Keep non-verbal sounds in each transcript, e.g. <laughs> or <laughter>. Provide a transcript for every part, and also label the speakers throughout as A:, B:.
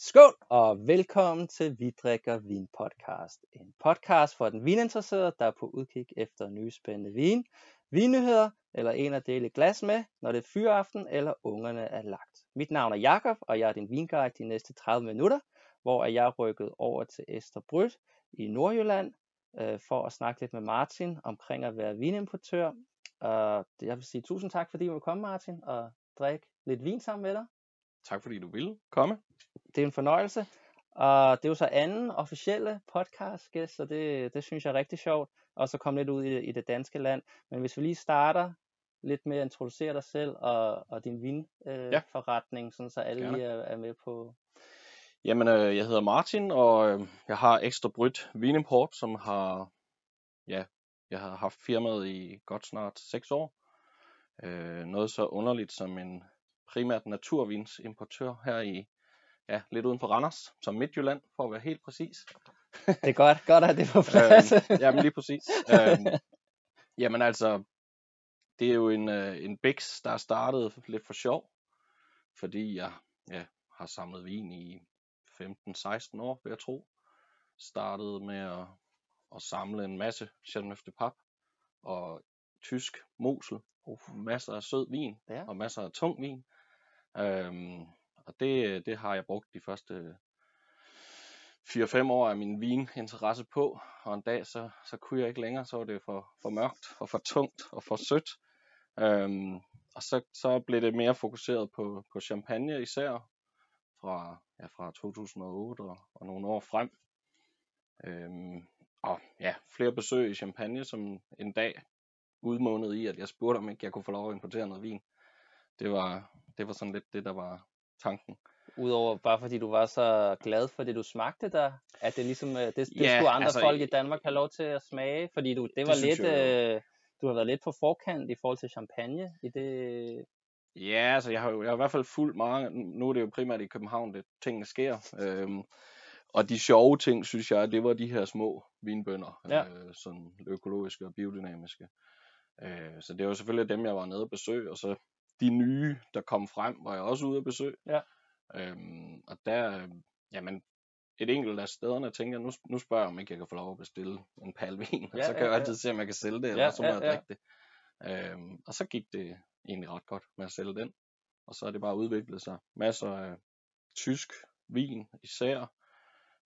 A: Skål og velkommen til Vi drikker vin podcast. En podcast for den vininteresserede, der er på udkig efter nye spændende vin, vinnyheder eller en at dele glas med, når det er fyraften eller ungerne er lagt. Mit navn er Jakob og jeg er din vinguide de næste 30 minutter, hvor jeg er rykket over til Esterbryt i Nordjylland øh, for at snakke lidt med Martin omkring at være vinimportør. Og jeg vil sige tusind tak, fordi du kom, Martin, og drikke lidt vin sammen med dig.
B: Tak fordi du ville komme.
A: Det er en fornøjelse. Og det er jo så anden officielle podcast gæst, så det, det synes jeg er rigtig sjovt. Og så komme lidt ud i, i det danske land. Men hvis vi lige starter lidt med at introducere dig selv og, og din vinforretning, øh,
B: Ja.
A: sådan så alle
B: Gerne.
A: lige er, er med på.
B: Jamen, øh, jeg hedder Martin, og øh, jeg har Ekstra Bryt Vinimport, som har, ja, jeg har haft firmaet i godt snart 6 år. Øh, noget så underligt som en primært naturvinsimportør her i, ja, lidt uden for Randers, som Midtjylland, for at være helt præcis.
A: Det er godt, godt at det er på <laughs> plads.
B: øh, jamen lige præcis. øh, jamen altså, det er jo en, øh, en biks, der er startet lidt for sjov, fordi jeg ja, har samlet vin i 15-16 år, vil jeg tro. Startede med at, at samle en masse Chateauneuf de Pap og tysk mosel, masser af sød vin
A: Ja.
B: og masser af tung vin. Øhm, og det, det har jeg brugt de første øh, 4-5 år af min vininteresse på, og en dag så, så kunne jeg ikke længere, så var det for, for mørkt og for tungt og for sødt. Øhm, og så, så blev det mere fokuseret på, på champagne især, fra, ja, fra 2008 og, og nogle år frem. Øhm, og ja, flere besøg i Champagne, som en dag udmånede i, at jeg spurgte, om ikke jeg kunne få lov at importere noget vin. Det var, det var sådan lidt det, der var tanken.
A: Udover bare fordi du var så glad for det, du smagte der, at det ligesom, øh, det, det
B: Ja,
A: skulle andre
B: altså,
A: folk i Danmark have lov til at smage, fordi du, det var
B: synes
A: lidt,
B: jeg
A: øh, du har været lidt på forkant i forhold til champagne i det,
B: Ja, altså jeg har jo jeg har i hvert fald fulgt meget, nu er det jo primært i København, det tingene sker. Øhm, og de sjove ting, synes jeg, det var de her små vinbønder,
A: Ja.
B: øh, sådan økologiske og biodynamiske. Øh, så det var selvfølgelig dem, jeg var nede at besøge, og så de nye, der kom frem, var jeg også ude at besøge.
A: Ja.
B: Øhm, og der, øh, jamen, et enkelt af stederne tænker nu, nu spørger jeg, om ikke jeg kan få lov at bestille en pal vin, og
A: Ja,
B: så kan
A: ja,
B: jeg
A: ja.
B: altid se, om jeg kan sælge det, eller
A: Ja,
B: så må
A: ja,
B: jeg
A: ja.
B: drikke det. Øhm, og så gik det egentlig ret godt med at sælge den. Og så er det bare udviklet sig. Masser af tysk vin især.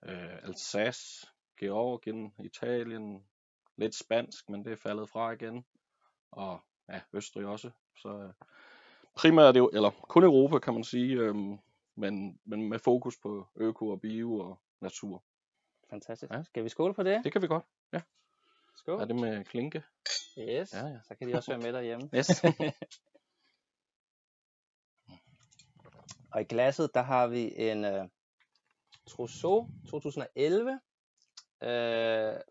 B: Øh, Alsace, Georgien, Italien. Lidt spansk, men det er faldet fra igen. Og ja, Østrig også. Så øh, primært er eller kun Europa kan man sige, øhm, men, men med fokus på øko og bio og natur.
A: fantastisk.
B: Ja.
A: Skal vi skåle på det?
B: Det kan vi godt.
A: Skål.
B: Er det med klinke?
A: Yes,
B: Ja, ja.
A: så kan de også være med derhjemme.
B: Yes. <laughs>
A: Og i glasset, der har vi en uh, Trousseau 2011 uh,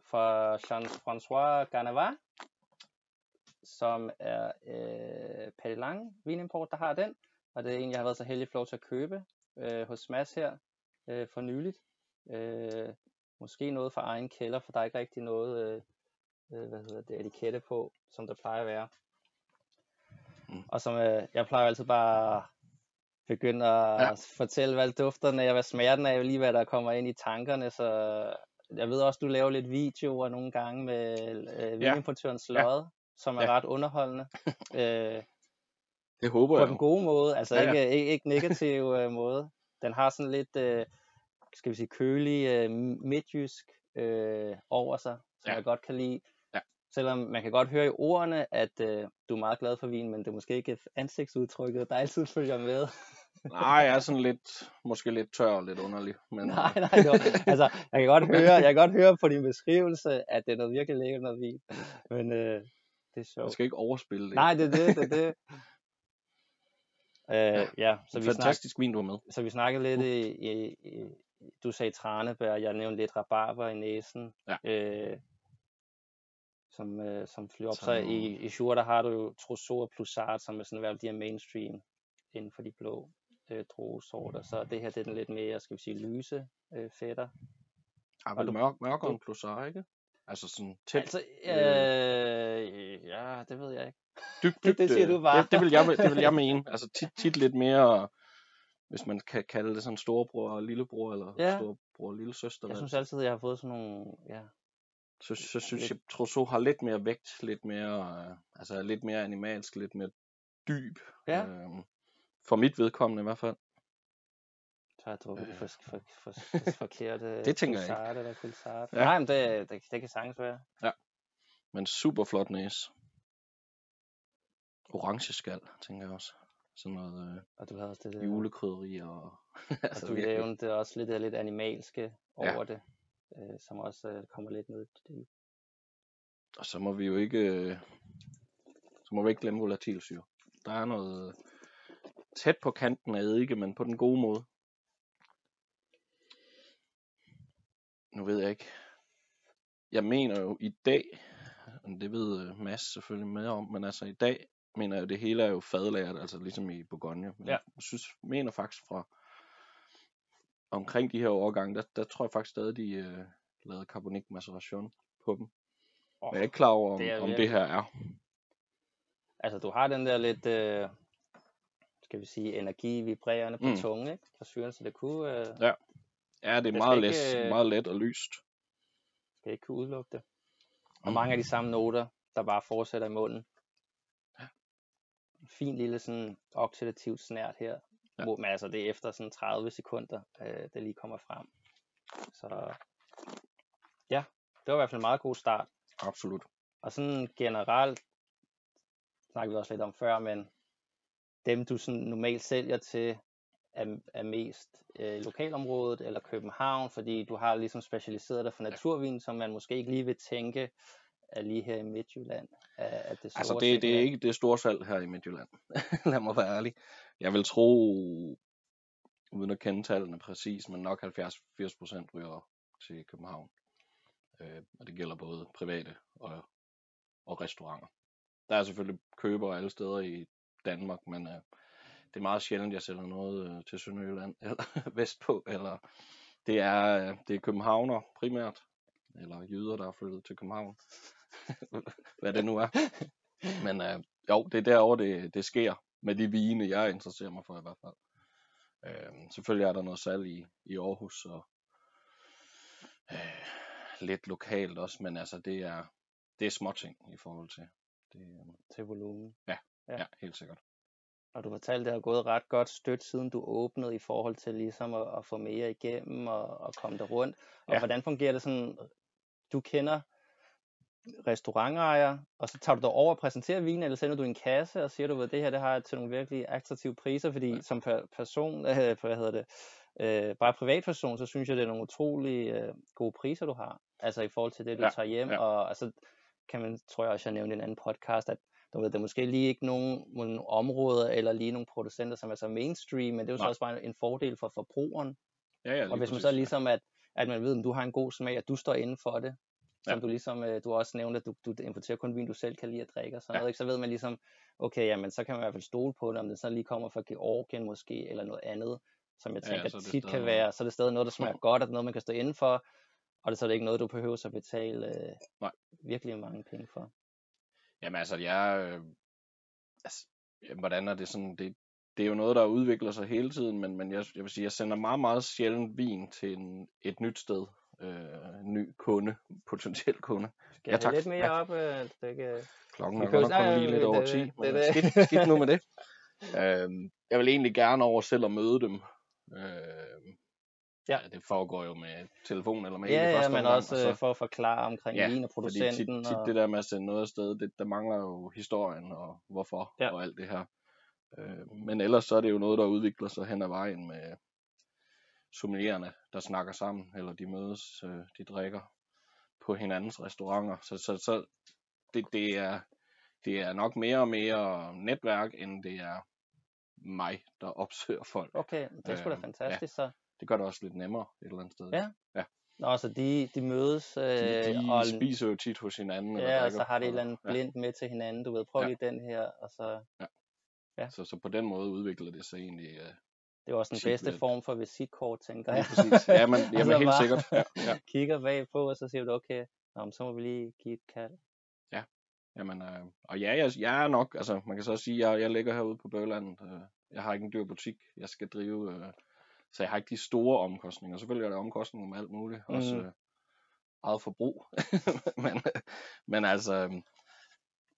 A: fra Jean-François Garnavin, som er uh, Petit Lang vinimport, der har den. Og det er en, jeg har været så heldig få lov til at købe uh, hos Mads her uh, for nyligt. Uh, måske noget fra egen kælder, for der er ikke rigtig noget uh, uh, hvad hedder det, etikette på, som der plejer at være.
B: Mm.
A: Og som uh, jeg plejer altid bare begynde at
B: Ja.
A: fortælle, hvad dufterne er, hvad smager den af, lige hvad der kommer ind i tankerne, så jeg ved også, du laver lidt videoer nogle gange med øh, vinimportørens
B: Ja.
A: lod, som er
B: Ja.
A: ret underholdende. <laughs> øh,
B: Det håber
A: på
B: jeg.
A: den gode måde, altså
B: Ja,
A: ja. Ikke, ikke, ikke <laughs> negativ øh, måde. Den har sådan lidt, øh, skal vi sige, kølig øh, midtjysk øh, over sig, som
B: Ja.
A: jeg godt kan lide.
B: Ja.
A: Selvom man kan godt høre i ordene, at øh, du er meget glad for vin, men det er måske ikke ansigtsudtrykket, der altid følger med. <laughs>
B: Nej, jeg er sådan lidt, måske lidt tør og lidt underlig. Men,
A: nej, nej, det var, altså, jeg kan godt høre, jeg kan godt høre på din beskrivelse, at det er noget virkelig lækkert noget vin. Men øh, det er
B: Man
A: sjovt.
B: skal ikke overspille det.
A: Nej, det er det, det er det. <laughs> Øh, ja, så vi, snak,
B: Fantastisk vin, du har med.
A: så vi snakkede lidt i, i, i du sagde tranebær, jeg nævnte lidt rabarber i næsen.
B: Ja.
A: Øh, som, øh, som flyver op. Så i, i Shure, der har du jo Trousseau og Plusart, som er sådan været de her mainstream inden for de blå øh, druesorter. Så det her, det er den lidt mere, skal vi sige, lyse øh, fætter.
B: Ja,
A: Og du-
B: mørk, mørkere
A: du-
B: end plus R, ikke? Altså sådan tæt,
A: Altså, øh, ja, det ved jeg ikke.
B: dybt, <laughs>
A: det- det siger
B: øh,
A: du bare.
B: Det, det, vil jeg, det vil jeg mene. <laughs> Altså tit, tit lidt mere hvis man kan kalde det sådan storebror og lillebror, eller
A: Ja.
B: storebror og lille søster.
A: Jeg synes altid, jeg har fået sådan nogle, ja,
B: så, så synes
A: lidt-
B: jeg, Trousseau har lidt mere vægt, lidt mere, øh, altså lidt mere animalsk, lidt mere dyb.
A: Ja.
B: Øhm, for mit vedkommende i hvert fald.
A: Har drukket det
B: Øh.
A: for, for, for, <laughs> for forkerte
B: Det tænker jeg ikke.
A: Eller Pulsart.
B: Ja.
A: Ja. Nej, men det, det, det kan sagtens være.
B: Men super flot næse. Orange skal, tænker jeg også. Sådan noget øh,
A: Og du havde også det der,
B: julekrydderi og... <laughs>
A: og
B: altså,
A: du nævnte også lidt, det lidt animalske
B: Ja.
A: over det, øh, som også øh, kommer lidt ned i det.
B: Og så må vi jo ikke, øh, så må vi ikke glemme volatilsyre. Der er noget tæt på kanten af eddike, men på den gode måde. Nu ved jeg ikke. Jeg mener jo i dag, og det ved øh, Mads selvfølgelig mere om, men altså i dag mener jeg, det hele er jo fadlagret, altså ligesom i Bourgogne. Men
A: Ja.
B: Jeg synes, mener faktisk fra omkring de her årgange, der, der tror jeg faktisk stadig, de øh, lavede carbonik maceration på dem.
A: Oh,
B: Jeg er ikke klar over, om
A: det er
B: om det her er.
A: Altså, du har den der lidt, øh, skal vi sige, energi vibrerende på
B: mm.
A: tungen, ikke? Fra syren, så det kunne, øh,
B: Ja. Ja, det er
A: Det
B: meget,
A: skal
B: let,
A: ikke, øh,
B: meget let og lyst.
A: skal ikke kunne udelukke det. Og
B: Mm.
A: mange af de samme noter, der bare fortsætter i munden. En fin lille sådan oxidativt snært her.
B: Ja.
A: Hvor, men altså, det er efter sådan 30 sekunder, øh, det lige kommer frem. Så ja, det var i hvert fald en meget god start.
B: Absolut.
A: Og sådan generelt, snakkede vi også lidt om før, men dem du sådan normalt sælger til, er, er mest øh, lokalområdet eller København, fordi du har ligesom specialiseret dig for naturvin, som man måske ikke lige vil tænke er lige her i Midtjylland, at at det
B: Altså, det, det er ikke det store salg her i Midtjylland. <laughs> Lad mig være ærlig. Jeg vil tro, uden at kende tallene præcis, men nok 70-80% ryger til København. Øh, og det gælder både private og, og restauranter. Der er selvfølgelig købere alle steder i Danmark, men øh, det er meget sjældent, jeg sælger noget øh, til Sønderjylland <laughs> eller vestpå. Eller det er, øh, det er københavner primært, eller jyder, der er flyttet til København. <laughs> Hvad det nu er. Men øh, jo, det er derovre, det, det sker med de vine, jeg interesserer mig for i hvert fald. Øh, selvfølgelig er der noget salg i, i Aarhus og øh, lidt lokalt også, men altså det er, det er småting i forhold til. Det, øh,
A: til volumen.
B: ja.
A: Ja.
B: ja, helt sikkert.
A: Og du fortalte, det har gået ret godt stødt, siden du åbnede i forhold til ligesom at, at få mere igennem og, og komme der rundt. Og
B: Ja.
A: hvordan fungerer det sådan, du kender restaurantejere, og så tager du dig over og præsenterer vinen, eller sender du en kasse og siger du, at det her det har jeg til nogle virkelig attraktive priser, fordi
B: Ja.
A: som per, person, <laughs> øh, hvad hedder det, øh, bare privatperson, så synes jeg, det er nogle utrolig øh, gode priser, du har. Altså i forhold til det, du
B: Ja,
A: tager hjem,
B: ja.
A: og altså, kan man, tror jeg også, jeg nævnte i en anden podcast, at du ved, der er måske lige ikke nogen, nogle områder, eller lige nogle producenter, som er så mainstream, men det er jo så også bare en fordel for forbrugeren.
B: Ja, ja,
A: Og hvis man
B: præcis,
A: så
B: ja.
A: ligesom, at, at man ved, at du har en god smag, at du står inden for det, som
B: Ja.
A: du ligesom, øh, du også nævnte, at du, du importerer kun vin, du selv kan lide at drikke og sådan
B: Ja.
A: noget, ikke? så ved man ligesom, okay, jamen, så kan man i hvert fald stole på det, om det så lige kommer fra Georgien måske, eller noget andet, som jeg
B: Ja,
A: tænker
B: så er det
A: tit kan
B: stadig-
A: være, så er det stadig noget, der smager <laughs> godt, og noget, man kan stå inden for, og det så er det ikke noget, du behøver at betale øh,
B: Nej.
A: virkelig mange penge for.
B: Jamen altså, jeg... Øh, altså, jamen, hvordan er det sådan... Det, det er jo noget, der udvikler sig hele tiden, men, men jeg, jeg vil sige, jeg sender meget, meget sjældent vin til en, et nyt sted. Øh, ny kunde, <laughs> potentiel kunde.
A: Skal
B: Ja,
A: jeg
B: tak.
A: lidt mere op? Øh, det ikke...
B: Klokken er
A: kan
B: godt nok kun
A: snakke-
B: lige lidt over
A: det-
B: 10,
A: det-
B: men
A: det-
B: skidt, skidt nu med det. <laughs> Øhm, jeg vil egentlig gerne over selv at møde dem. Øhm,
A: Ja.
B: ja. det foregår jo med telefon eller mail
A: Ja, ja, men
B: omgang,
A: også
B: og så-
A: øh, for at forklare omkring
B: Ja,
A: vin og producenten.
B: tit, tit
A: og...
B: det der med at sende noget afsted, det, der mangler jo historien og hvorfor
A: Ja.
B: ja. og alt det her. Øh, men ellers så er det jo noget, der udvikler sig hen ad vejen med sommeliererne, der snakker sammen, eller de mødes, øh, de drikker på hinandens restauranter. Så, så, så det, det, er, det er nok mere og mere netværk, end det er mig, der <laughs> opsøger folk.
A: Okay, det er sgu da
B: ja.
A: fantastisk så.
B: Det gør det også lidt nemmere et eller andet sted.
A: Ja. Nå, så de, de mødes, øh,
B: De, de
A: og,
B: spiser jo tit hos hinanden. eller
A: ja, og
B: drikker,
A: så har de et eller andet
B: ja.
A: blindt med til hinanden. Du ved, prøv
B: Ja.
A: lige den her, og så Ja.
B: Så, så på den måde udvikler det sig egentlig. Uh,
A: det er også den bedste form for visitkort, tænker jeg.
B: præcis. Ja, men, <laughs>
A: Og
B: jamen,
A: så
B: helt sikkert. Ja, ja. <laughs>
A: kigger bagpå, og så siger du, okay, Nå, men så må vi lige give et kald.
B: Jamen, uh, og ja, jeg, jeg er nok, altså man kan så også sige, jeg, jeg ligger herude på Bøgelandet, uh, jeg har ikke en dyr butik, jeg skal drive, øh, så jeg har ikke de store omkostninger. Selvfølgelig er der omkostninger med alt muligt, mm. også øh, eget forbrug. <laughs> men, men altså, øhm,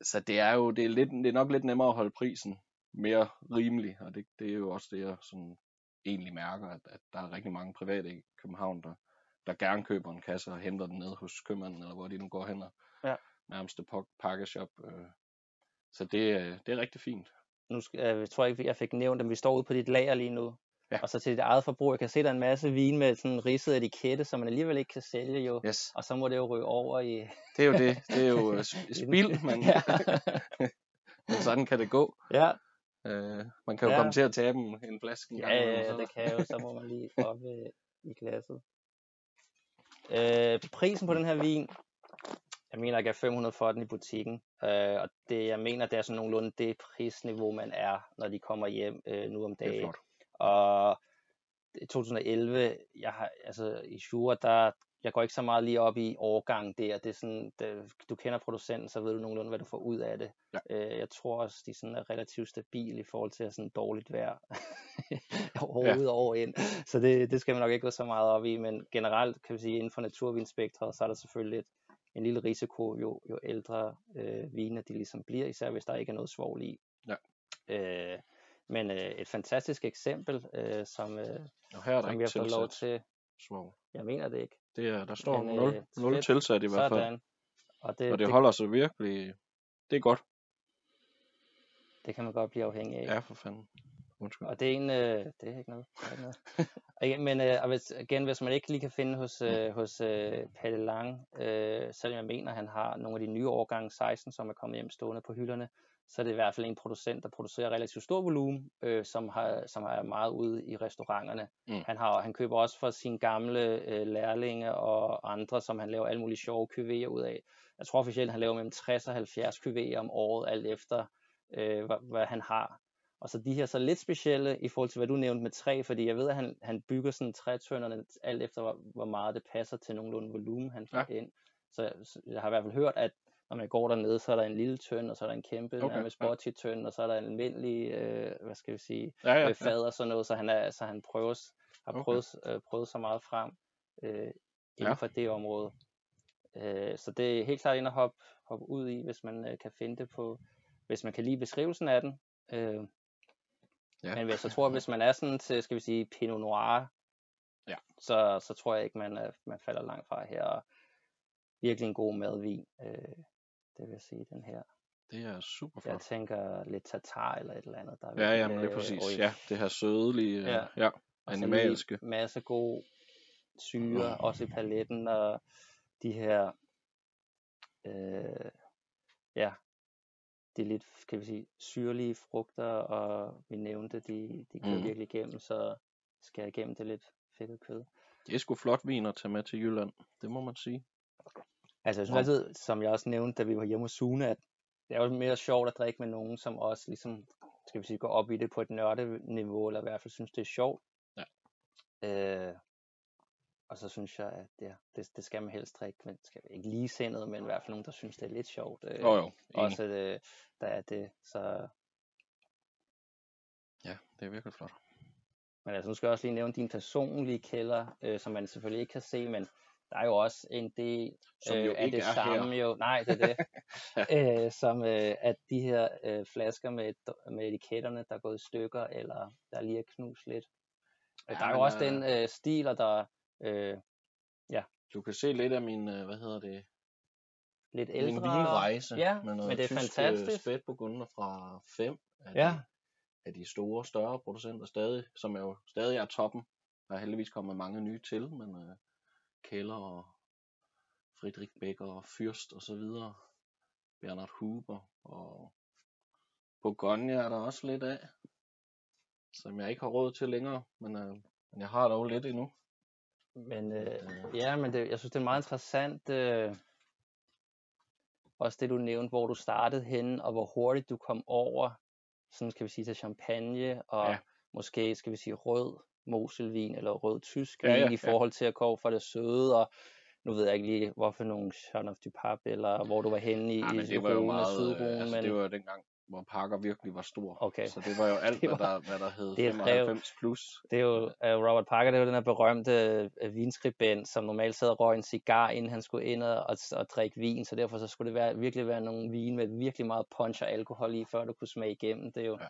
B: så det er jo det er, lidt, det er nok lidt nemmere at holde prisen mere rimelig, og det, det er jo også det, jeg sådan egentlig mærker, at, at der er rigtig mange private i København, der, der gerne køber en kasse og henter den ned hos købmanden, eller hvor de nu går hen og
A: Ja.
B: nærmeste pakkeshop. Øh. Så det, øh, det er rigtig fint.
A: Nu skal, øh, jeg tror ikke, jeg fik nævnt, at vi står ude på dit lager lige nu.
B: Ja.
A: Og så til dit eget forbrug. Jeg kan se, der er en masse vin med sådan en ridset etikette, som man alligevel ikke kan sælge jo.
B: Yes.
A: Og så må det jo ryge over i...
B: Det er jo det. Det er jo <laughs> øh, sp- spild, men, <laughs> men sådan kan det gå.
A: ja.
B: Øh, man kan jo
A: Ja.
B: komme til at tabe en, en flaske
A: Ja,
B: gang.
A: ja, ja,
B: så-
A: det kan jo. Så må man lige <laughs> op øh, i glasset. Øh, prisen på den her vin, jeg mener, jeg gav 500 for den i butikken. Øh, og det, jeg mener, det er sådan nogenlunde det prisniveau, man er, når de kommer hjem øh, nu om
B: Det er
A: dagen.
B: flot.
A: Og i 2011, jeg har, altså i Shure, der, jeg går ikke så meget lige op i årgang der. Det er sådan, det, du kender producenten, så ved du nogenlunde, hvad du får ud af det.
B: Ja.
A: Øh, jeg tror også, de sådan er relativt stabile i forhold til sådan dårligt vejr <laughs> overhovedet ja. år ind. Så det, det skal man nok ikke gå så meget op i, men generelt kan vi sige, inden for naturvinspektret, så er der selvfølgelig et, en lille risiko, jo, jo ældre øh, vine de ligesom bliver, især hvis der ikke er noget svovl i.
B: Ja.
A: Øh, men øh, et fantastisk eksempel, øh, som, øh, som vi har fået lov til.
B: svovl.
A: Jeg mener det ikke.
B: Det er, der står
A: Men,
B: 0,
A: øh,
B: 0
A: fedt.
B: tilsat i hvert fald.
A: Sådan. Og det,
B: Og det holder sig virkelig... Det er godt.
A: det kan man godt blive afhængig af.
B: Ja, for fanden. Undskyld.
A: Og det er en, øh, det er ikke noget. Det er ikke noget. <laughs> Og igen, men øh, og hvis, igen, hvis man ikke lige kan finde hos, øh, hos øh, Palle Lang, øh, selvom jeg mener, han har nogle af de nye årgange 16, som er kommet hjem stående på hylderne, så er det i hvert fald en producent, der producerer relativt stor volumen, øh, som, har, som er meget ude i restauranterne.
B: Mm.
A: Han, har, han køber også for sine gamle øh, lærlinge og andre, som han laver alle mulige sjove QV'er ud af. Jeg tror officielt, han laver mellem 60 og 70 QV'er om året, alt efter øh, hvad, hvad han har. Og så de her så lidt specielle i forhold til, hvad du nævnte med træ, fordi jeg ved, at han, han bygger sådan trætønderne alt efter, hvor, hvor meget det passer til nogenlunde volumen, han får ja. ind. Så, så jeg har i hvert fald hørt, at når man går dernede, så er der en lille tønd, og så er der en kæmpe
B: Okay,
A: nærmest
B: ja.
A: bocce tønd, og så er der en almindelig, øh, hvad skal vi sige,
B: Ja, ja,
A: ja,
B: ja.
A: fad og sådan noget, så han, er, så han prøver, har
B: Okay.
A: prøvet, øh, prøvet så meget frem øh, inden
B: Ja.
A: for det område. Øh, så det er helt klart ind at hoppe, hoppe ud i, hvis man øh, kan finde det på, hvis man kan lide beskrivelsen af den. Øh,
B: Ja.
A: men hvis jeg tror, hvis man <laughs> er sådan til, skal vi sige, Pinot Noir,
B: Ja.
A: så, så tror jeg ikke, man, man falder langt fra her. Og virkelig en god madvin, øh, det vil jeg sige, den her.
B: Det er super
A: Jeg
B: flot.
A: tænker lidt tartar eller et eller andet. Der er
B: Ja, ja,
A: virkelig,
B: men det er
A: øh,
B: præcis.
A: ryg.
B: Ja, det her sødelige,
A: Ja.
B: ja, ja
A: lige
B: animalske.
A: masse god syre, også i paletten, og de her, øh, ja, de lidt, kan vi sige, syrlige frugter, og vi nævnte, de, de kører
B: Mm.
A: virkelig igennem, så skal jeg igennem det lidt fedtet kød.
B: Det er sgu flot vin at tage med til Jylland. Det må man sige.
A: Altså jeg synes altid, som jeg også nævnte, da vi var hjemme hos Sune, at det er jo mere sjovt at drikke med nogen, som også ligesom, skal vi sige, går op i det på et nørdeniveau, eller i hvert fald synes, det er sjovt.
B: Ja.
A: Øh, og så synes jeg, at ja, det, det skal man helst drikke, men skal ikke lige sindet, men i hvert fald nogen, der synes, det er lidt sjovt. Øh,
B: Jo, jo.
A: Også øh, der er det, så...
B: Ja, det er virkelig flot.
A: Men altså, nu skal jeg også lige nævne din personlige kælder, øh, som man selvfølgelig ikke kan se, men der er jo også en del
B: Som jo
A: øh, af det samme
B: her.
A: jo. Nej, det er det. <laughs> øh, som øh, at de her øh, flasker med, med etiketterne, der er gået i stykker, eller der lige er knust lidt. Ja,
B: Ja,
A: der er jo også
B: øh,
A: den øh, stil, og der øh,
B: Du kan se lidt af min, øh, hvad hedder det,
A: lidt
B: min
A: ældre.
B: vinrejse
A: Ja,
B: med noget
A: men det er
B: tysk
A: fantastisk.
B: spætburgunder fra 5 af,
A: Ja.
B: de, af de store, større producenter stadig, som er jo stadig er toppen. Der er heldigvis kommet mange nye til, men øh, Keller og Friedrich Becker og Fürst og så videre. Bernard Huber og Bourgogne er der også lidt af, som jeg ikke har råd til længere, men, øh, men jeg har dog lidt endnu.
A: Men øh,
B: Øh.
A: ja, men det, jeg synes, det er meget interessant, øh, også det du nævnte, hvor du startede henne, og hvor hurtigt du kom over, sådan skal vi sige, til champagne, og
B: ja.
A: måske skal vi sige rød moselvin, eller rød tysk
B: Ja, ja,
A: i forhold til at gå fra det søde, og nu ved jeg ikke lige, hvorfor nogle Jean of du Pape, eller hvor du var henne i,
B: Ja,
A: i
B: men det var jo meget, øh, altså,
A: men
B: det var jo dengang hvor Parker virkelig var stor.
A: Okay.
B: Så det var jo <laughs> alt,
A: Det
B: hvad,
A: var-
B: der, hvad der hed
A: det er
B: 95 plus.
A: Det er jo uh, Robert Parker, det er jo den her berømte uh, vinskribent, som normalt sad og røg en cigar, inden han skulle ind og, og, og drikke vin, så derfor så skulle det være, virkelig være nogle vin med virkelig meget punch og alkohol i, før du kunne smage igennem. Det er jo, ja.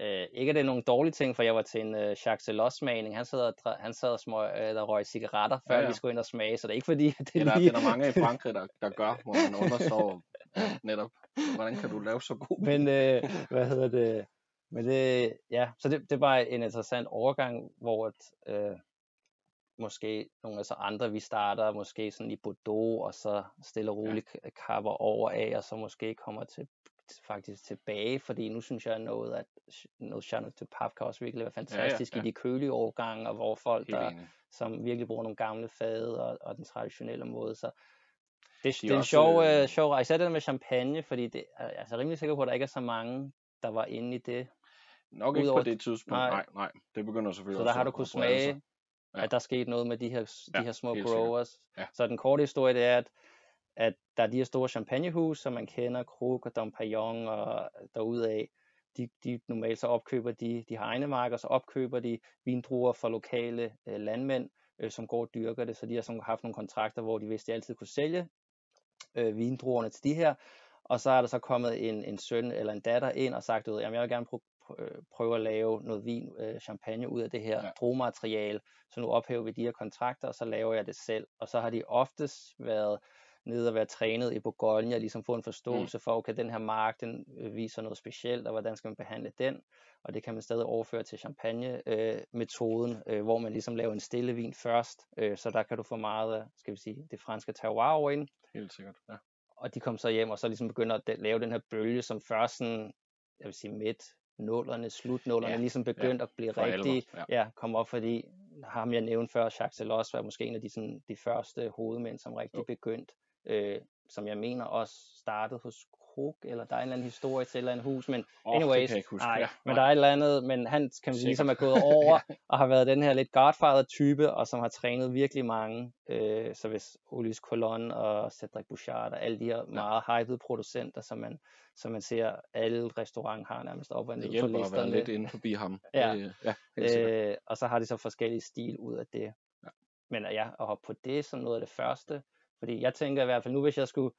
A: Uh, ikke at det er nogen dårlige ting, for jeg var til en uh, Jacques Celos smagning, han sad og, han sad og smøg, uh, der røg cigaretter, før
B: Ja,
A: ja,
B: ja.
A: vi skulle ind og smage, så det er ikke fordi, <laughs> det
B: er, der,
A: lige...
B: det er der mange i Frankrig, der, der gør, hvor man understår ja, <laughs> netop, hvordan kan du lave så god
A: Men øh, <laughs> hvad hedder det? Men det, ja, så det, det var en interessant overgang, hvor at, øh, måske nogle af så andre, vi starter måske sådan i Bordeaux, og så stille og roligt ja. kapper over af, og så måske kommer til faktisk tilbage, fordi nu synes jeg noget, at noget Pape kan også virkelig være fantastisk ja, ja, ja. i de kølige årgange, og hvor folk,
B: Helt
A: der,
B: enig.
A: som virkelig bruger nogle gamle fade og, og den traditionelle måde, så det,
B: De
A: det
B: er
A: en sjov,
B: øh,
A: øh, sjov især det der med champagne, fordi det, er altså rimelig sikker på, at der ikke er så mange, der var inde i det.
B: Nok ikke på
A: Udover-
B: det tidspunkt,
A: nej.
B: nej, nej. Det begynder selvfølgelig
A: Så der har du
B: at-
A: kunne
B: at brede sig.
A: smage,
B: Ja.
A: at der skete noget med de her, de
B: Ja,
A: her små growers.
B: Ja.
A: Så den korte historie, det er, at, at der er de her store champagnehus, som man kender, Krug og Dom Perignon og derudaf, de, de normalt så opkøber de, de har egne marker, så opkøber de vindruer fra lokale øh, landmænd, øh, som går og dyrker det, så de har sådan haft nogle kontrakter, hvor de vidste, at de altid kunne sælge øh, vindruerne til de her, og så er der så kommet en, en søn eller en datter ind og sagt, at jeg vil gerne prøve, prøve at lave noget vin, øh, champagne ud af det her
B: ja.
A: druemateriale, så nu ophæver vi de her kontrakter, og så laver jeg det selv. Og så har de oftest været nede og være trænet i og ligesom få en forståelse for, okay, den her mark, den øh, viser noget specielt, og hvordan skal man behandle den, og det kan man stadig overføre til champagne-metoden, øh, hvor man ligesom laver en stille vin først, øh, så der kan du få meget af, skal vi sige, det franske terroir over ind,
B: Helt sikkert, ja.
A: og de kom så hjem og så ligesom begynder at lave den her bølge, som først sådan, jeg vil sige midt nullerne, slutnullerne, Ja, ligesom begyndte ja, at blive rigtig,
B: ja.
A: ja. kom op, fordi ham jeg nævnte før, Jacques Celos, var måske en af de, sådan, de første hovedmænd, som rigtig
B: Jo.
A: begyndte, øh, som jeg mener også startede hos Krug, eller der er en eller anden historie til et eller andet hus, men
B: Åh,
A: anyways,
B: det
A: nej,
B: ja,
A: men der er et eller andet, men han kan sige, ligesom er gået over <laughs> og har været den her lidt godfather-type, og som har trænet virkelig mange, øh, så hvis Ulis Colon og Cedric Bouchard og alle de her ja. meget hypede producenter, som man, som man ser, alle restauranter har nærmest op og ned
B: det
A: på listerne.
B: lidt inde forbi ham. <laughs>
A: Ja.
B: Det, ja.
A: Øh, og så har de så forskellige stil ud af det.
B: Ja.
A: Men ja, at hoppe på det som noget af det første, fordi jeg tænker i hvert fald nu, hvis jeg skulle,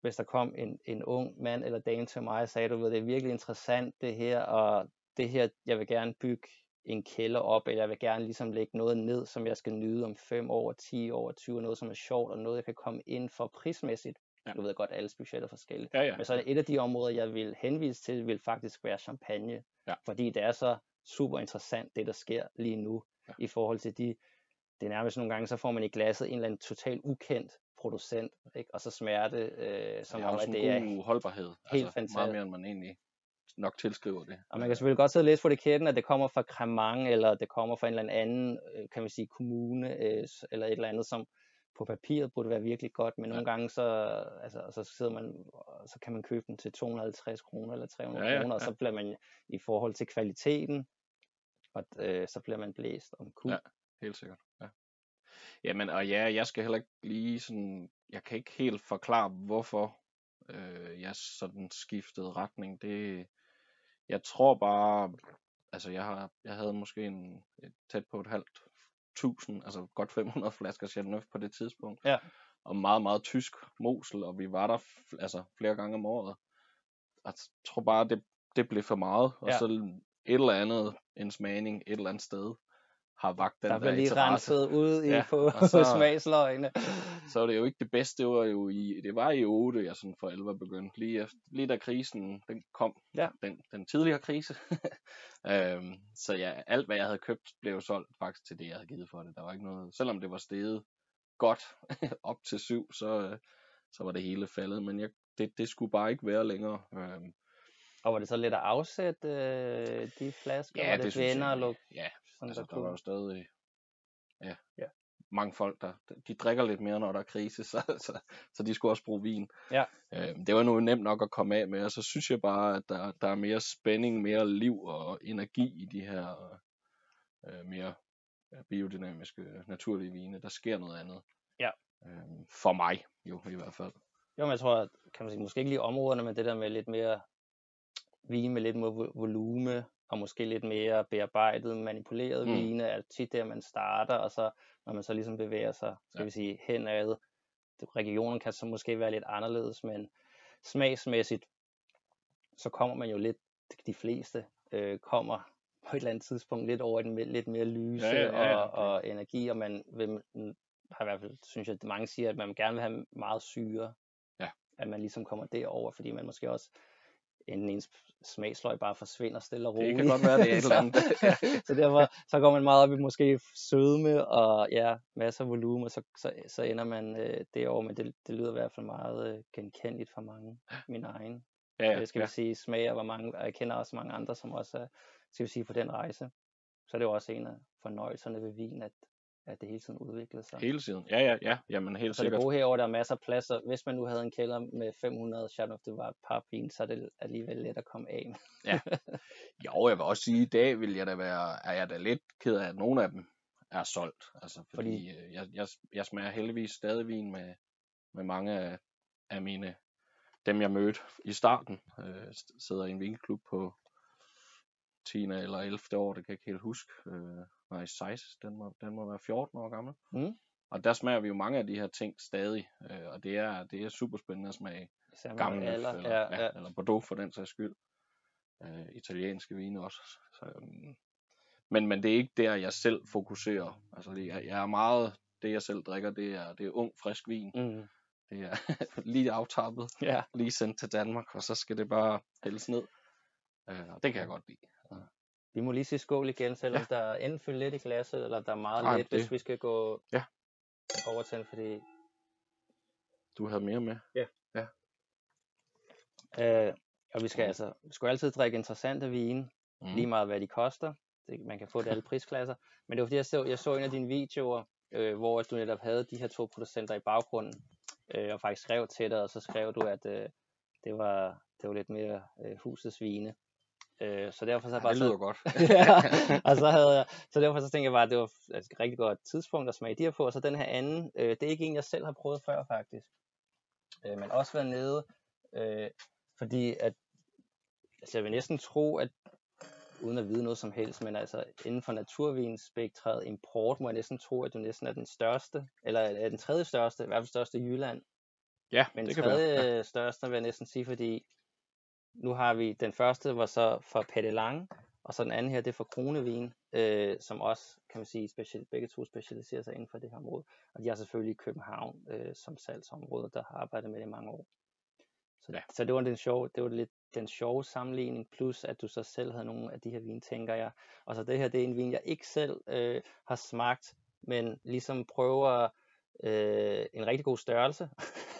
A: hvis der kom en, en ung mand eller dame til mig og sagde, du ved, det er virkelig interessant det her, og det her, jeg vil gerne bygge en kælder op, eller jeg vil gerne ligesom lægge noget ned, som jeg skal nyde om 5 år, 10 år, 20, noget som er sjovt, og noget jeg kan komme ind for prismæssigt.
B: Ja.
A: Du ved godt, alle budgetter er forskellige.
B: Ja, ja.
A: Men så er et af de områder, jeg vil henvise til, vil faktisk være champagne.
B: Ja.
A: Fordi det er så super interessant, det der sker lige nu,
B: ja.
A: i forhold til de, det er nærmest nogle gange, så får man i glasset en eller anden totalt ukendt producent, ikke? og så smager det, øh, som
B: det
A: om, at
B: en
A: det er
B: god holdbarhed.
A: helt
B: altså, Meget
A: fantastisk.
B: mere, end man egentlig nok tilskriver det.
A: Og man kan selvfølgelig godt sidde og læse på etiketten, at det kommer fra Cremant, eller det kommer fra en eller anden, øh, kan man sige, kommune, øh, eller et eller andet, som på papiret burde være virkelig godt, men
B: Ja.
A: nogle gange så, altså, så sidder man, så kan man købe den til 250 kroner eller 300
B: Ja, ja,
A: kroner, og
B: ja.
A: så bliver man i forhold til kvaliteten, og øh, så bliver man blæst om kul.
B: Ja. Helt sikkert. Jamen, og ja, jeg skal heller ikke lige sådan, jeg kan ikke helt forklare, hvorfor øh, jeg sådan skiftede retning. Det, jeg tror bare, altså jeg, har, jeg havde måske en, et, tæt på et halvt tusind, altså godt 500 <laughs> flasker Chateauneuf på det tidspunkt.
A: Ja.
B: Og meget, meget tysk mosel, og vi var der altså flere gange om året. Jeg tror bare, det, det blev for meget. Og
A: Ja.
B: så et eller andet, en smagning et eller andet sted, har vagt den
A: der
B: der,
A: bliver lige
B: interesse.
A: renset ud i
B: Ja,
A: på <laughs>
B: så-
A: smagsløgene.
B: Så var det jo ikke det bedste, det var jo i, det var i 8, jeg sådan for alvor begyndte, lige, efter, lige da krisen den kom,
A: Ja.
B: den, den tidligere krise. <laughs> øhm, så ja, alt hvad jeg havde købt, blev solgt faktisk til det, jeg havde givet for det. Der var ikke noget, selvom det var steget godt <laughs> op til syv, så, øh, så var det hele faldet, men jeg, det, det skulle bare ikke være længere. Øhm,
A: Og var det så lidt at afsætte øh, de flasker?
B: ja,
A: var
B: det,
A: det venner og
B: jeg.
A: luk,
B: Ja,
A: sådan,
B: altså,
A: der
B: der var
A: kunne...
B: jo stadig ja,
A: Ja.
B: mange folk, der de drikker lidt mere, når der er krise, <laughs> så, så, så de skulle også bruge vin.
A: Ja.
B: Øh, det var nu nemt nok at komme af med, og så synes jeg bare, at der, der er mere spænding, mere liv og energi i de her øh, mere biodynamiske, naturlige vine. Der sker noget andet.
A: Ja.
B: Øh, for mig jo i hvert fald.
A: Jo, men jeg tror, at, kan man sige, måske ikke lige områderne, men det der med lidt mere vin med lidt mere vo- volume, og måske lidt mere bearbejdet, manipuleret
B: Mm.
A: vine, er tit der, man starter, og så når man så ligesom bevæger sig, skal
B: Ja.
A: vi sige, henad. Regionen kan så måske være lidt anderledes, men smagsmæssigt, så kommer man jo lidt, de fleste øh, kommer på et eller andet tidspunkt lidt over i den lidt mere lyse
B: Ja, ja, ja, ja,
A: og, og energi, og man vil, har i hvert fald, synes jeg, at mange siger, at man gerne vil have meget syre.
B: Ja.
A: At man ligesom kommer derover, fordi man måske også enten ens smagsløg bare forsvinder stille og
B: Det
A: roligt.
B: kan godt være, det er et eller andet. <laughs>
A: Så derfor så går man meget op i måske sødme og ja, masser af volumen, og så, så, så ender man øh, derovre, men det, det lyder i hvert fald meget øh, genkendeligt for mange, min egen.
B: Ja,
A: Ja,
B: ja,
A: skal
B: ja.
A: vi sige, smager, hvor mange, og jeg kender også mange andre, som også er, skal vi sige, på den rejse. Så er det jo også en af fornøjelserne ved vin, at, at det hele tiden udvikler sig.
B: Hele tiden. Ja, ja, ja. Jamen helt
A: Så det
B: sikkert.
A: gode herover der er masser af pladser. Hvis man nu havde en kælder med 500 Chateau de var papvin, så er det alligevel let at komme af med. <laughs>
B: Jo, jeg vil også sige, i dag vil jeg da være, er jeg da lidt ked af, at nogle af dem er solgt. Altså, fordi,
A: Fordi-
B: fordi jeg, jeg, jeg smager heldigvis stadig vin med, med mange af, af mine, dem jeg mødte i starten. Øh, sidder i en vinklub på 10. eller 11. år, det kan jeg ikke helt huske. Øh, nej, 16, den må, den må være 14 år gammel.
A: Mm.
B: Og der smager vi jo mange af de her ting stadig, øh, og det er, det er super spændende at smage gammel
A: alder.
B: eller,
A: Ja,
B: ja, eller Bordeaux for den sags skyld. Øh, italienske vine også. Så, øhm, men, men det er ikke der, jeg selv fokuserer. Altså, jeg, jeg er meget, det jeg selv drikker, det er, det er ung, frisk vin.
A: Mm.
B: Det er <laughs> lige aftappet,
A: ja.
B: lige sendt til Danmark, og så skal det bare hældes ned. Øh, og det kan jeg godt lide.
A: Vi må lige sige skål igen, selvom ja. der er enten fyldt lidt i glasset, eller der er meget lidt,
B: det-
A: hvis vi skal gå
B: Ja.
A: over til, fordi
B: Du havde mere med.
A: øh, og vi skal
B: Mm.
A: altså, vi skal altid drikke interessante vine,
B: Mm.
A: lige meget hvad de koster. Det, man kan få det alle prisklasser. Men det var fordi, jeg så, jeg så en af dine videoer, øh, hvor du netop havde de her to producenter i baggrunden, øh, og faktisk skrev til dig, og så skrev du, at øh, det, var, det var lidt mere øh, husets vine. Øh, så derfor så
B: Ja,
A: bare
B: det
A: så-
B: lyder godt. <laughs>
A: ja, og så havde jeg, så derfor så tænkte jeg bare, at det var et rigtig godt tidspunkt at smage de her på, og så den her anden, øh, det er ikke en, jeg selv har prøvet før faktisk, øh, men også været nede, øh, fordi at, altså jeg vil næsten tro, at uden at vide noget som helst, men altså inden for naturvinspektret import, må jeg næsten tro, at du næsten er den største, eller er den tredje største, i hvert fald største i Jylland,
B: Ja,
A: men
B: det kan
A: tredje
B: være. Ja.
A: største vil jeg næsten sige, fordi nu har vi, den første var så for Petelang, og så den anden her, det er for Kronevin, øh, som også, kan man sige, special, begge to specialiserer sig inden for det her område. Og de har selvfølgelig København øh, som salgsområde, der har arbejdet med det i mange år. Så,
B: Ja.
A: ja. så det var den sjove, det var lidt den sjove sammenligning, plus at du så selv havde nogle af de her vin, tænker jeg. Og så det her, det er en vin, jeg ikke selv øh, har smagt, men ligesom prøver øh, en rigtig god størrelse.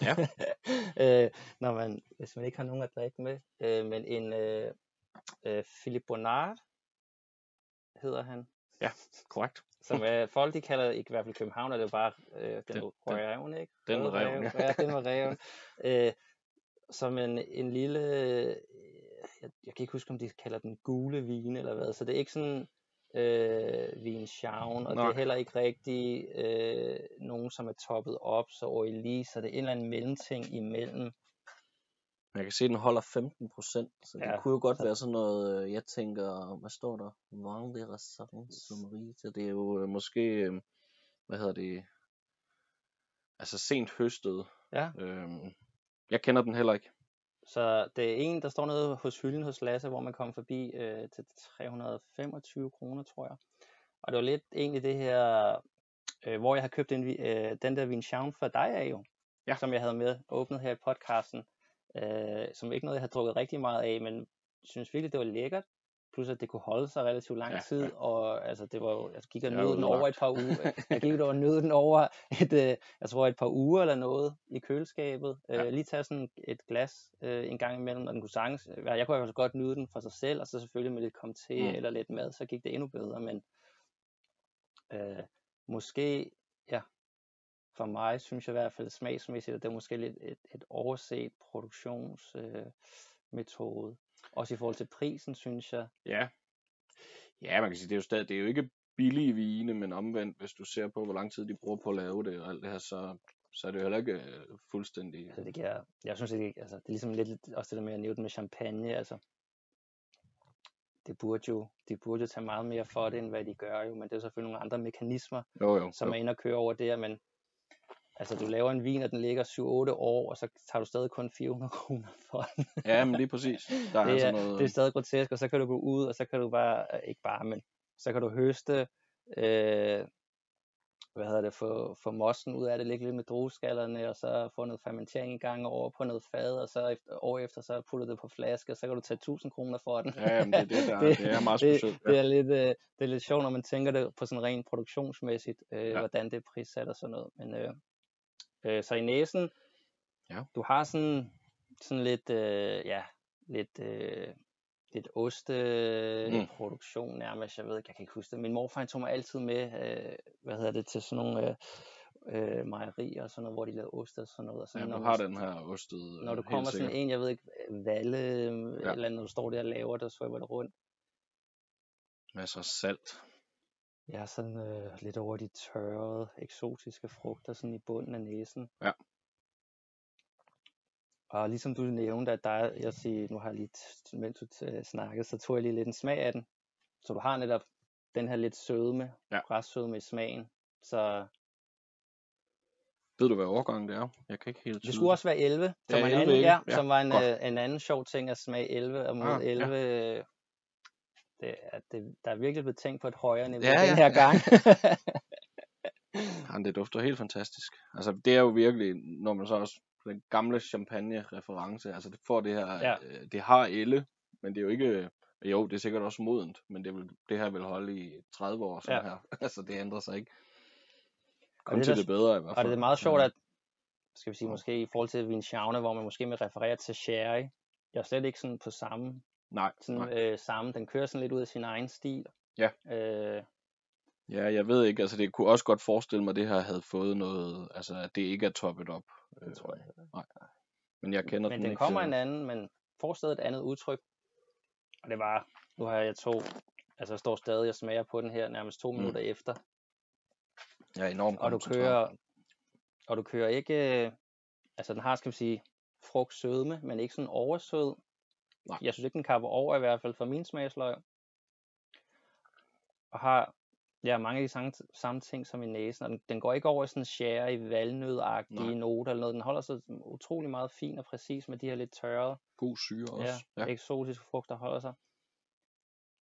B: Ja. <laughs>
A: øh, når man, hvis man ikke har nogen at drikke med. Øh, men en øh, øh, Philip Bonnard hedder han.
B: Korrekt.
A: Som er, folk de kalder, ikke i hvert fald København, er det jo bare øh, den,
B: Den-
A: røven, ikke?
B: den
A: Røde
B: reven, ja.
A: ja. den var reven. øh, som en, en lille, øh, jeg, jeg kan ikke huske, om de kalder den gule vin eller hvad, så det er ikke sådan øh, vin Schauen, og Nej. det er heller ikke rigtig øh, nogen, som er toppet op, så Oili, så det er en eller anden mellemting imellem.
B: Jeg kan se, at den holder 15 procent, så det
A: Ja,
B: kunne jo godt
A: så-
B: være sådan noget, øh, jeg tænker, hvad står der? Vang de Rassang Somerite. Det er jo øh, måske, øh, hvad hedder det, altså sent høstet.
A: Ja.
B: Øhm, jeg kender den heller ikke.
A: Så det er en, der står nede hos hylden hos Lasse, hvor man kommer forbi øh, til 325 kroner, tror jeg. Og det var lidt egentlig det her, øh, hvor jeg har købt en, øh, den der Vinschauen for dig af jo,
B: Ja.
A: som jeg havde med åbnet her i podcasten, øh, som ikke noget, jeg har drukket rigtig meget af, men synes virkelig, det var lækkert. Plus at det kunne holde sig relativt lang
B: Ja,
A: tid,
B: ja.
A: og altså det var jo, jeg gik og nød den over et par uger. Jeg gik og nød den over et, øh, jeg tror et par uger eller noget i køleskabet.
B: Ja.
A: Øh, lige tage sådan et glas øh, en gang imellem, og den kunne sagtens, jeg kunne fald godt nyde den for sig selv, og så selvfølgelig med lidt kom til
B: Mm.
A: eller lidt mad, så gik det endnu bedre, men øh, måske, ja, for mig synes jeg i hvert fald smagsmæssigt, at det er måske lidt et, et overset produktionsmetode. Øh, metode. Også i forhold til prisen, synes jeg.
B: Ja. Ja, man kan sige, det er jo stadig, det er jo ikke billige vine, men omvendt, hvis du ser på, hvor lang tid de bruger på at lave det og alt det her, så, så er det jo heller ikke øh, fuldstændig...
A: Altså det giver, jeg synes ikke, altså det er ligesom lidt også det der med at nævne med champagne, altså det burde jo, de burde jo tage meget mere for det, end hvad de gør jo, men det er selvfølgelig nogle andre mekanismer,
B: Jo, jo.
A: som
B: jo.
A: er inde og køre over det, men altså du laver en vin, og den ligger 7-8 år, og så tager du stadig kun 400 <laughs> kroner for den.
B: Ja, men lige præcis. Der er
A: det,
B: altså
A: er,
B: noget...
A: det er stadig grotesk, og så kan du gå ud, og så kan du bare, øh, ikke bare, men så kan du høste, øh, hvad hedder det, få, få mossen ud af det, ligge lidt med drueskallerne, og så få noget fermentering i gang over på noget fad, og så efter, år efter, så putter det på flaske, og så kan du tage 1000 kroner for den.
B: Ja, men det er det, der, <laughs>
A: Det-
B: det, er meget
A: det,
B: specielt.
A: det, er lidt, øh, det er lidt sjovt, når man tænker det på sådan rent produktionsmæssigt, øh,
B: ja.
A: hvordan det er prissat og sådan noget. Men, øh, øh, så i næsen,
B: Ja.
A: du har sådan, sådan lidt, øh, ja, lidt, øh, lidt osteproduktion mm. nærmest, jeg ved ikke, jeg kan ikke huske det. Min morfar tog mig altid med, øh, hvad hedder det, til sådan nogle øh, øh, mejerier og sådan noget, hvor de lavede ost og sådan noget. Og sådan,
B: Ja,
A: når
B: du
A: man
B: har den her ostet
A: når du
B: øh,
A: kommer
B: helt
A: sådan en, jeg ved ikke, Valle, ja. Eller andet, når du står der og laver det, og svømmer det rundt.
B: Masser af salt.
A: Er sådan øh, lidt over de tørrede, eksotiske frugter sådan i bunden af næsen.
B: Ja.
A: Og ligesom du nævnte, at der er, jeg siger, nu har jeg lige, mens du t- snakkede, så tog jeg lige lidt en smag af den. Så du har netop den her lidt sødme,
B: Ja.
A: græssødme i smagen. Så
B: Ved du, hvad årgang det er? Jeg kan ikke helt
A: det
B: tyde
A: skulle også være 11, som,
B: Ja,
A: var en
B: 11,
A: anden, ja,
B: Ja,
A: som var en, øh, en anden sjov ting at smage 11, og mod
B: Ah, ja.
A: 11, øh, det, er, det, der er virkelig blevet tænkt på et højere niveau
B: Ja,
A: den her
B: ja.
A: gang. <laughs> <laughs>
B: Jamen, det dufter helt fantastisk. Altså, det er jo virkelig, når man så også den gamle champagne-reference, altså det får det her,
A: Ja.
B: øh, det har elle, men det er jo ikke, jo, det er sikkert også modent, men det, vil, det her vil holde i 30 år, sådan
A: Ja.
B: her. <laughs> altså, det ændrer sig ikke.
A: Og det,
B: til
A: der-
B: det bedre i hvert
A: Og
B: fald.
A: det er meget sjovt,
B: Ja.
A: at skal vi sige, måske i forhold til Vinciane, hvor man måske vil referere til sherry. Jeg er slet ikke sådan på samme,
B: Nej,
A: sådan,
B: nej.
A: øh, samme. Den kører sådan lidt ud af sin egen stil.
B: Ja.
A: Øh,
B: Ja, jeg ved ikke, altså det kunne også godt forestille mig, at det her havde fået noget, altså at det ikke er toppet op.
A: det tror jeg. ikke.
B: Men jeg kender
A: Men
B: den
A: den kommer en anden, men får stadig et andet udtryk. Og det var, nu har jeg to, altså jeg står stadig og smager på den her nærmest to
B: Mm.
A: minutter efter.
B: Ja, enormt
A: Og du kører, og du kører ikke, øh, altså den har, skal vi sige, frugt sødme, men ikke sådan oversød.
B: Nej.
A: Jeg synes ikke, den kapper over i hvert fald for min smagsløg. Og har ja, mange af de samme, samme ting som i næsen, og den, den går ikke over i sådan sherry, valnødagtige
B: Nej.
A: noter eller noget. Den holder sig utrolig meget fin og præcis med de her lidt tørrede,
B: God syre også.
A: ja, ja. eksotiske frugter holder sig.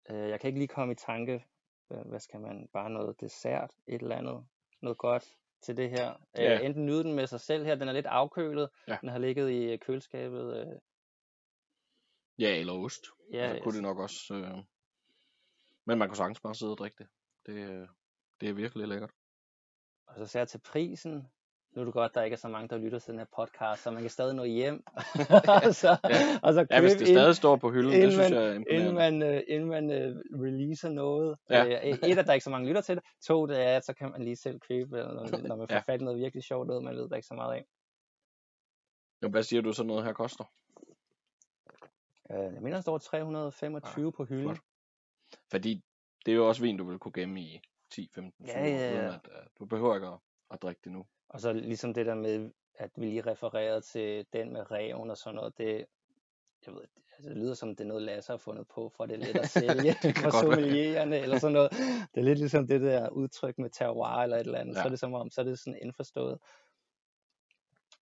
A: Øh, jeg kan ikke lige komme i tanke, hvad, skal man, bare noget dessert, et eller andet, noget godt til det her.
B: Ja.
A: Øh, enten nyde den med sig selv her, den er lidt afkølet,
B: Ja.
A: den har ligget i øh, køleskabet. Øh,
B: Ja, eller ost.
A: ja,
B: så kunne det nok også. Øh... Men man kunne sagtens bare sidde og drikke det. Det, øh, det er virkelig lækkert.
A: Og så ser jeg til prisen. Nu er det godt, der ikke er så mange, der lytter til den her podcast, så man kan stadig nå hjem. <laughs> og så,
B: Ja.
A: og så
B: Ja, hvis
A: købe
B: det
A: ind,
B: stadig står på hylden, det
A: inden
B: synes
A: man-
B: jeg er
A: inden
B: imponerende.
A: man, øh, inden man øh, releaser noget.
B: Ja.
A: Øh, et, at der ikke er så mange lytter til det. To, det er, at så kan man lige selv købe, når, når man får
B: Ja.
A: fat i noget virkelig sjovt, noget man ved, der ikke så meget af.
B: Jo, hvad siger du så noget her koster?
A: Øh, jeg mener, der står 325 på hylden.
B: flot. Fordi det er jo også vin, du vil kunne gemme i 10, 15, 20
A: Ja,
B: år,
A: ja, ja.
B: at uh, du behøver ikke at, at drikke det nu.
A: Og så ligesom det der med, at vi lige refererede til den med reven og sådan noget, det, jeg ved, altså, det lyder som, det er noget Lasse har fundet på, for det er let at sælge <laughs> for sommeliererne eller sådan noget. Det er lidt ligesom det der udtryk med terroir eller et eller andet, ja. så er det som om, så er det sådan indforstået.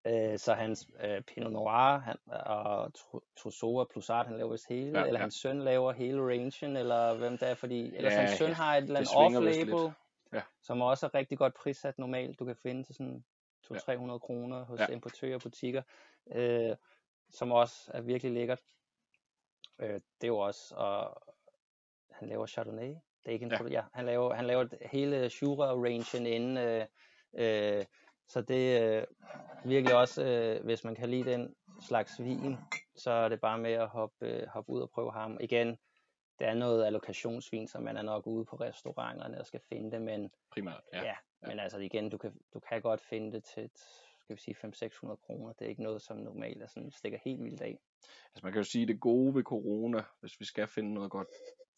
A: Øh, så hans øh, Pinot Noir han, og Trousseau og Plusart, han laver vist hele,
B: Ja,
A: ja, eller
B: ja.
A: hans søn laver hele rangen, eller hvem det er, fordi ellers
B: Ja,
A: hans søn
B: ja.
A: har et eller
B: Det
A: andet off-label,
B: Ja.
A: som også er rigtig godt prissat normalt. Du kan finde til sådan
B: Ja.
A: 200-300 kroner hos
B: Ja.
A: ja. importører og butikker, øh, som også er virkelig lækkert. Øh, det er jo også, og han laver Chardonnay. Det er ikke en
B: Ja.
A: ja. ja, han laver, han laver hele Jura-rangen inden, øh, øh, så det er øh, virkelig også, øh, hvis man kan lide den slags vin, så er det bare med at hoppe, øh, hoppe ud og prøve ham. Igen, det er noget allokationsvin, så man er nok ude på restauranterne og skal finde det, men
B: Primært, ja.
A: Ja, ja. men altså igen, du kan, du kan godt finde det til, skal vi sige, 500-600 kroner. Det er ikke noget, som normalt er sådan, stikker helt vildt af.
B: Altså man kan jo sige, at det gode ved corona, hvis vi skal finde noget godt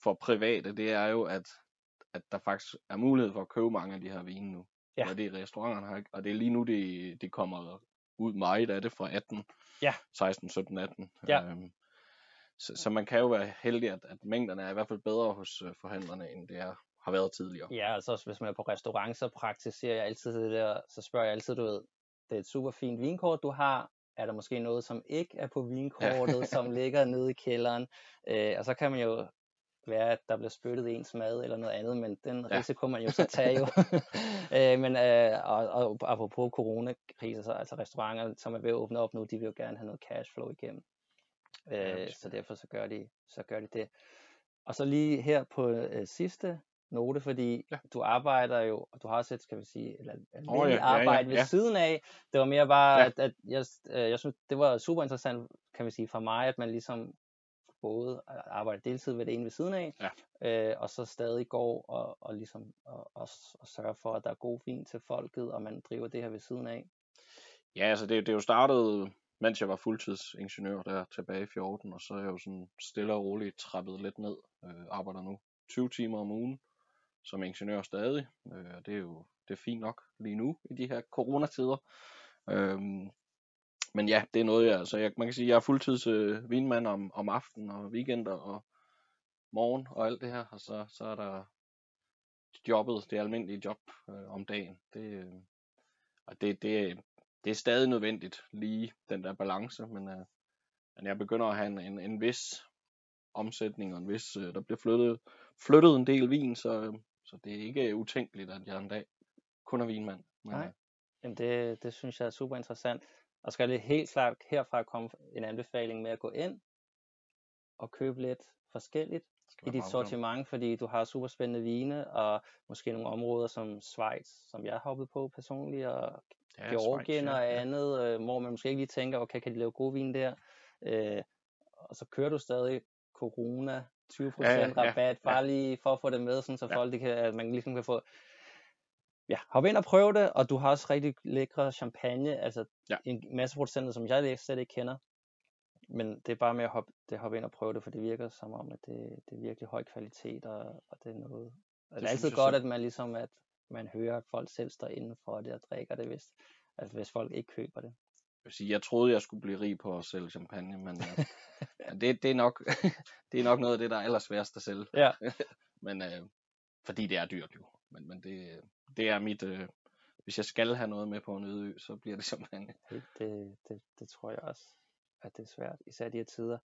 B: for private, det er jo, at, at der faktisk er mulighed for at købe mange af de her vine nu.
A: Ja.
B: Og det er restauranterne har og det er lige nu, det, det kommer ud meget af det fra 18,
A: Ja.
B: 16, 17, 18.
A: Ja.
B: Øhm, så, så man kan jo være heldig, at, at mængderne er i hvert fald bedre hos øh, forhandlerne, end det er, har været tidligere.
A: Ja, altså også hvis man er på restaurant, så praktiserer jeg altid det der, så spørger jeg altid, du ved, det er et super fint vinkort, du har, er der måske noget, som ikke er på vinkortet, ja. som ligger nede i kælderen, øh, og så kan man jo være, at der bliver spyttet ens mad eller noget andet, men den ja. risiko man jo så <laughs> tage jo. <laughs> øh, men øh, og, og apropos coronakriser, så altså restauranter, som er ved at åbne op nu, de vil jo gerne have noget cashflow igennem. Øh, ja, så derfor så gør, de, så gør de det. Og så lige her på øh, sidste note, fordi ja. du arbejder jo, og du har set, skal vi sige, eller oh, ja, arbejde ja, ja, ved ja. siden af. Det var mere bare, ja. at, at jeg, øh, jeg synes, det var super interessant, kan vi sige, for mig, at man ligesom både arbejder deltid ved det ene ved siden af, ja. øh, og så stadig går og, og ligesom og, og, og sørger for, at der er god vin til folket, og man driver det her ved siden af.
B: Ja, altså det, det er jo startet, mens jeg var fuldtidsingeniør der tilbage i 14, og så er jeg jo sådan stille og roligt trappet lidt ned. Øh, arbejder nu 20 timer om ugen som ingeniør stadig. Øh, det er jo det er fint nok lige nu i de her coronatider. Øh, men ja, det er noget, jeg, altså jeg, man kan sige, jeg er fuldtids øh, vinmand om, om aftenen og weekender og morgen og alt det her, og så, så er der jobbet, det almindelige job øh, om dagen. Det, øh, og det, det, det er stadig nødvendigt, lige den der balance, men, øh, men jeg begynder at have en, en, en vis omsætning, og en vis, øh, der bliver flyttet, flyttet en del vin, så, øh, så det er ikke utænkeligt, at jeg en dag kun er vinmand.
A: Men, Nej, øh, Jamen det, det synes jeg er super interessant. Og skal det helt klart herfra komme en anbefaling med at gå ind og købe lidt forskelligt i dit sortiment, fordi du har super spændende vine, og måske nogle områder som Schweiz, som jeg har hoppet på personligt, og ja, Georgien Schweiz, ja, og andet, ja. øh, hvor man måske ikke lige tænker, okay, kan de lave god vin der? Øh, og så kører du stadig corona, 20% ja, ja, rabat, ja, bare lige for at få det med, sådan, så ja. folk, de kan, at man ligesom kan få ja, hop ind og prøv det, og du har også rigtig lækre champagne, altså ja. en masse producenter, som jeg slet ikke kender. Men det er bare med at hoppe, det hoppe ind og prøve det, for det virker som om, at det, det er virkelig høj kvalitet, og, og det er noget... Det, det er altid godt, at man ligesom, at man hører, at folk selv står inden for det og drikker det, hvis, altså hvis folk ikke køber det.
B: Jeg, sige, jeg troede, jeg skulle blive rig på at sælge champagne, men <laughs> ja, ja, det, det, er nok, <laughs> det er nok noget af det, der er allersværest at sælge. Ja. <laughs> men øh, fordi det er dyrt jo. Men, men det, det er mit, øh, hvis jeg skal have noget med på en øde ø, så bliver det. <laughs>
A: Det, det, det, det tror jeg også, at det er svært, især de her tider.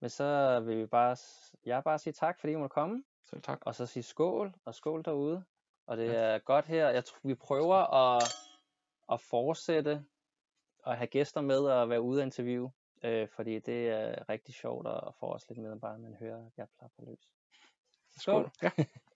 A: Men så vil vi bare, jeg bare sige tak, fordi I måtte komme.
B: Selv tak.
A: Og så sige skål, og skål derude. Og det ja. er godt her. Jeg tror, vi prøver at, at fortsætte at have gæster med og være ude og interview. Øh, fordi det er rigtig sjovt at få os lidt med, bare man hører, at jeg plapper løs.
B: Skål. skål. Ja. <laughs>